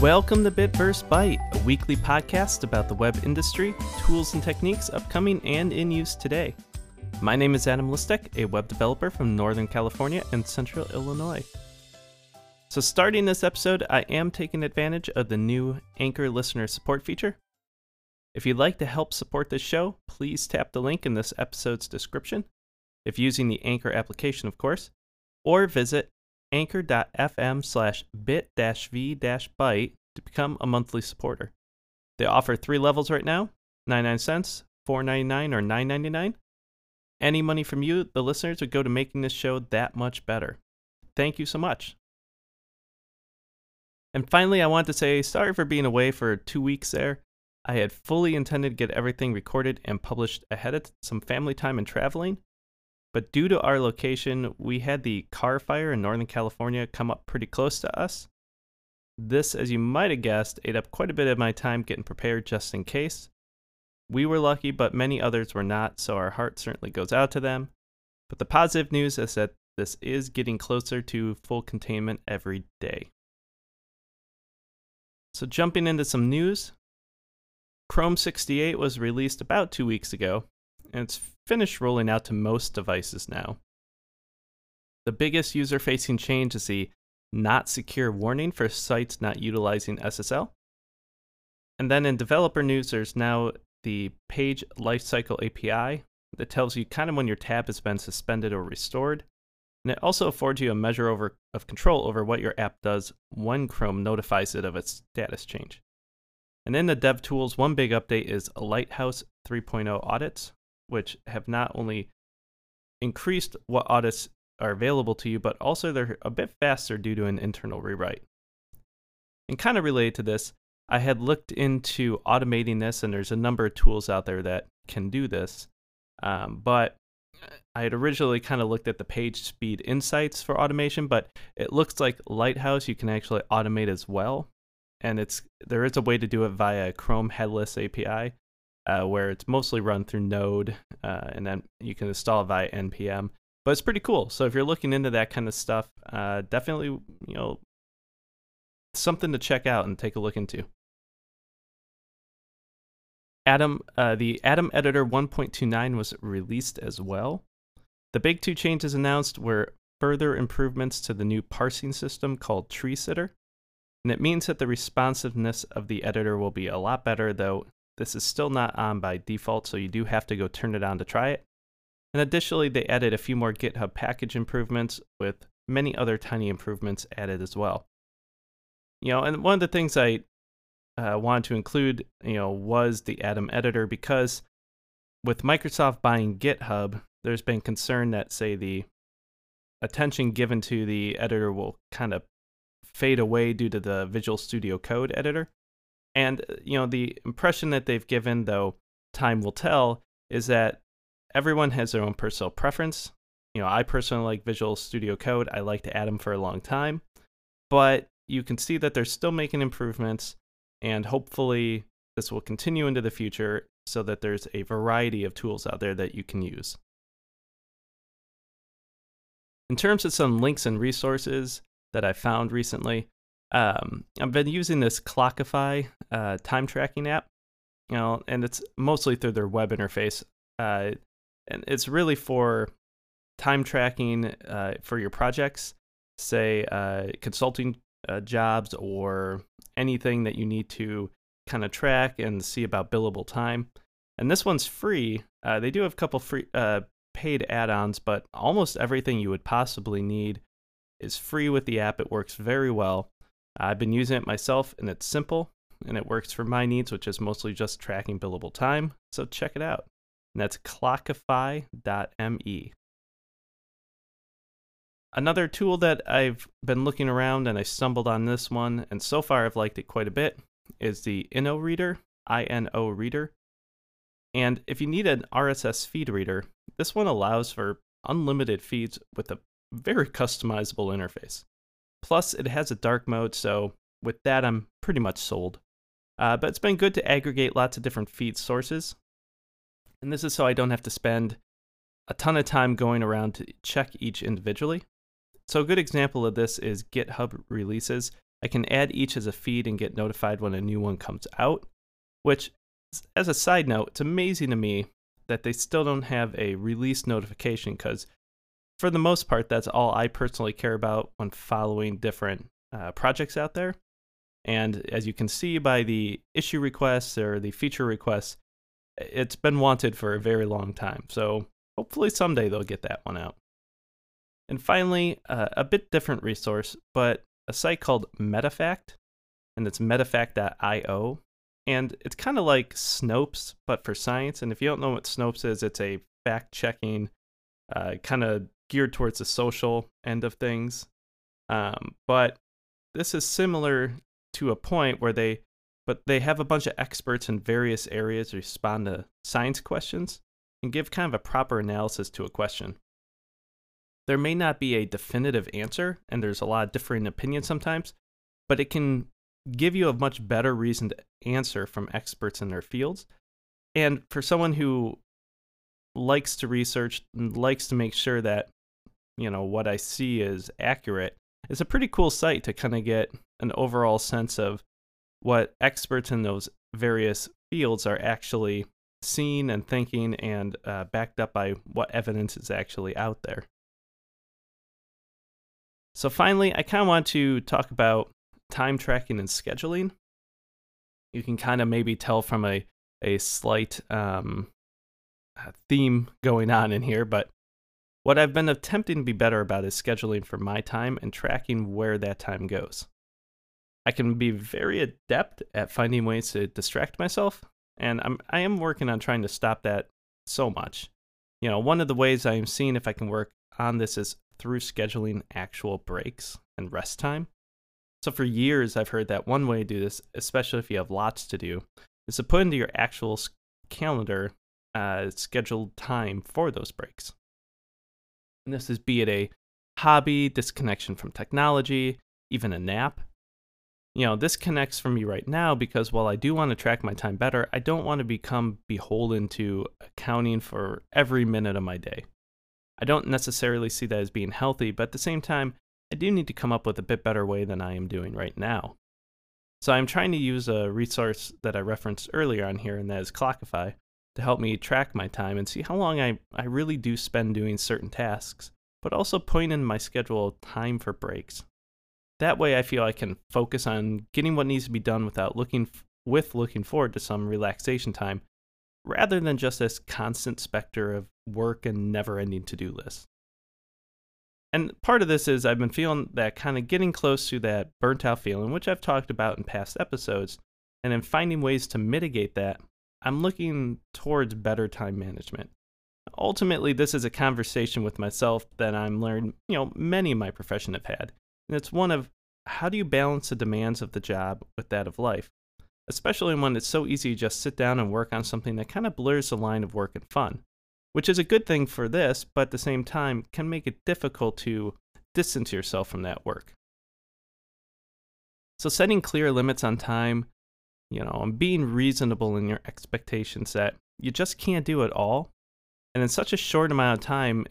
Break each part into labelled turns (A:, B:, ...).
A: Welcome to Bitverse Byte, a weekly podcast about the web industry, tools and techniques upcoming and in use today. My name is Adam Listek, a web developer from Northern California and Central Illinois. So, starting this episode, I am taking advantage of the new Anchor listener support feature. If you'd like to help support this show, please tap the link in this episode's description, if using the Anchor application, of course, or visit anchor.fm slash bit v byte to become a monthly supporter. They offer three levels right now 99 cents, 4.99, or 9.99. Any money from you, the listeners, would go to making this show that much better. Thank you so much. And finally, I want to say sorry for being away for two weeks there. I had fully intended to get everything recorded and published ahead of some family time and traveling, but due to our location, we had the Carr fire in Northern California come up pretty close to us. This, as you might have guessed, ate up quite a bit of my time getting prepared just in case. We were lucky, but many others were not, so our heart certainly goes out to them. But the positive news is that this is getting closer to full containment every day. So, jumping into some news Chrome 68 was released about two weeks ago, and it's finished rolling out to most devices now. The biggest user facing change is the not secure warning for sites not utilizing SSL. And then in developer news, there's now the page lifecycle API that tells you kind of when your tab has been suspended or restored. And it also affords you a measure over, of control over what your app does when Chrome notifies it of its status change. And in the dev tools, one big update is Lighthouse 3.0 audits, which have not only increased what audits are available to you, but also they're a bit faster due to an internal rewrite. And kind of related to this, I had looked into automating this, and there's a number of tools out there that can do this. Um, but I had originally kind of looked at the page speed insights for automation, but it looks like Lighthouse you can actually automate as well. And it's there is a way to do it via Chrome Headless API, uh, where it's mostly run through Node, uh, and then you can install via npm. But it's pretty cool. So if you're looking into that kind of stuff, uh, definitely you know something to check out and take a look into. Atom, uh, the Atom Editor 1.29 was released as well. The big two changes announced were further improvements to the new parsing system called Tree Sitter, and it means that the responsiveness of the editor will be a lot better, though this is still not on by default, so you do have to go turn it on to try it. And additionally, they added a few more GitHub package improvements with many other tiny improvements added as well. You know, and one of the things I uh, wanted to include, you know, was the Atom editor because with Microsoft buying GitHub, there's been concern that, say, the attention given to the editor will kind of fade away due to the Visual Studio Code editor. And, uh, you know, the impression that they've given, though time will tell, is that everyone has their own personal preference. You know, I personally like Visual Studio Code. I liked Atom for a long time. But you can see that they're still making improvements, and hopefully this will continue into the future so that there's a variety of tools out there that you can use. In terms of some links and resources that I found recently, um, I've been using this Clockify uh, time tracking app, you know, and it's mostly through their web interface. Uh, and it's really for time tracking uh, for your projects, say uh, consulting uh, jobs or anything that you need to kind of track and see about billable time. And this one's free. They do have a couple free paid add-ons, but almost everything you would possibly need is free with the app. It works very well. I've been using it myself, and it's simple, and it works for my needs, which is mostly just tracking billable time. So check it out and that's clockify.me. Another tool that I've been looking around and I stumbled on this one, and so far I've liked it quite a bit, is the INO Reader, I-N-O Reader. And if you need an RSS feed reader, this one allows for unlimited feeds with a very customizable interface. Plus, it has a dark mode, so with that, I'm pretty much sold. Uh, but it's been good to aggregate lots of different feed sources, and this is so I don't have to spend a ton of time going around to check each individually. So a good example of this is GitHub releases. I can add each as a feed and get notified when a new one comes out, which, as a side note, it's amazing to me that they still don't have a release notification because, for the most part, that's all I personally care about when following different uh, projects out there. And as you can see by the issue requests or the feature requests, it's been wanted for a very long time. So hopefully someday they'll get that one out. And finally, uh, a bit different resource, but a site called Metafact, and it's metafact.io. And it's kind of like Snopes, but for science. And if you don't know what Snopes is, it's a fact checking, uh, kind of geared towards the social end of things. Um, but this is similar to a point where they, but they have a bunch of experts in various areas respond to science questions and give kind of a proper analysis to a question. There may not be a definitive answer, and there's a lot of differing opinions sometimes, but it can give you a much better reasoned answer from experts in their fields. And for someone who likes to research and likes to make sure that, you know, what I see is accurate, it's a pretty cool site to kind of get an overall sense of what experts in those various fields are actually seeing and thinking and uh, backed up by what evidence is actually out there. So, finally, I kind of want to talk about time tracking and scheduling. You can kind of maybe tell from a, a slight um, theme going on in here, but what I've been attempting to be better about is scheduling for my time and tracking where that time goes. I can be very adept at finding ways to distract myself, and I'm I am working on trying to stop that so much. You know, one of the ways I am seeing if I can work on this is through scheduling actual breaks and rest time. So for years I've heard that one way to do this, especially if you have lots to do, is to put into your actual calendar uh, scheduled time for those breaks. And this is be it a hobby, disconnection from technology, even a nap you know, this connects for me right now because while I do want to track my time better, I don't want to become beholden to accounting for every minute of my day. I don't necessarily see that as being healthy, but at the same time, I do need to come up with a bit better way than I am doing right now. So I'm trying to use a resource that I referenced earlier on here, and that is Clockify, to help me track my time and see how long I, I really do spend doing certain tasks, but also point in my schedule time for breaks. That way, I feel I can focus on getting what needs to be done without looking with looking forward to some relaxation time, rather than just this constant specter of work and never-ending to-do lists. And part of this is I've been feeling that kind of getting close to that burnt out feeling, which I've talked about in past episodes, and in finding ways to mitigate that, I'm looking towards better time management. Ultimately, this is a conversation with myself that I'm learned, you know, many in my profession have had. And it's one of how do you balance the demands of the job with that of life? Especially when it's so easy to just sit down and work on something that kind of blurs the line of work and fun, which is a good thing for this, but at the same time can make it difficult to distance yourself from that work. So, setting clear limits on time, you know, and being reasonable in your expectations that you just can't do it all. And in such a short amount of time,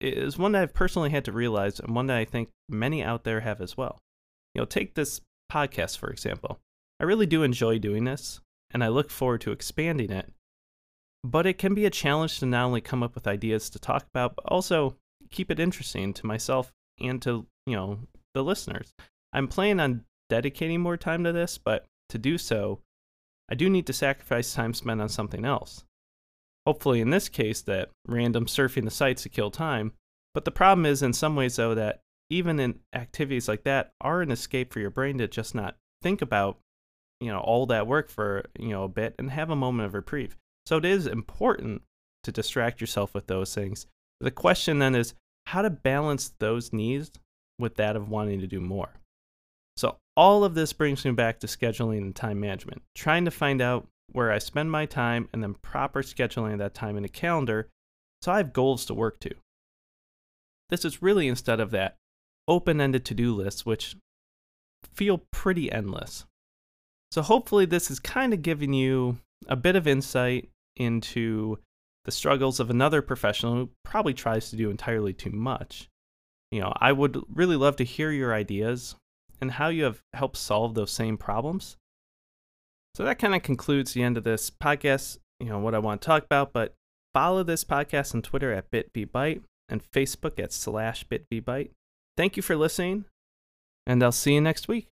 A: is one that I've personally had to realize and one that I think many out there have as well. You know, take this podcast, for example. I really do enjoy doing this, and I look forward to expanding it. But it can be a challenge to not only come up with ideas to talk about, but also keep it interesting to myself and to, you know, the listeners. I'm planning on dedicating more time to this, but to do so, I do need to sacrifice time spent on something else. Hopefully, in this case, that random surfing the sites to kill time. But the problem is, in some ways, though, that even in activities like that are an escape for your brain to just not think about, you know, all that work for, you know, a bit and have a moment of reprieve. So it is important to distract yourself with those things. The question then is how to balance those needs with that of wanting to do more. So all of this brings me back to scheduling and time management, trying to find out where I spend my time and then proper scheduling of that time in a calendar so I have goals to work to. This is really instead of that open ended to do lists, which feel pretty endless. So, hopefully, this is kind of giving you a bit of insight into the struggles of another professional who probably tries to do entirely too much. You know, I would really love to hear your ideas and how you have helped solve those same problems. So that kind of concludes the end of this podcast, you know, what I want to talk about, but follow this podcast on Twitter at BitVByte and Facebook at slash BitVByte. Thank you for listening, and I'll see you next week.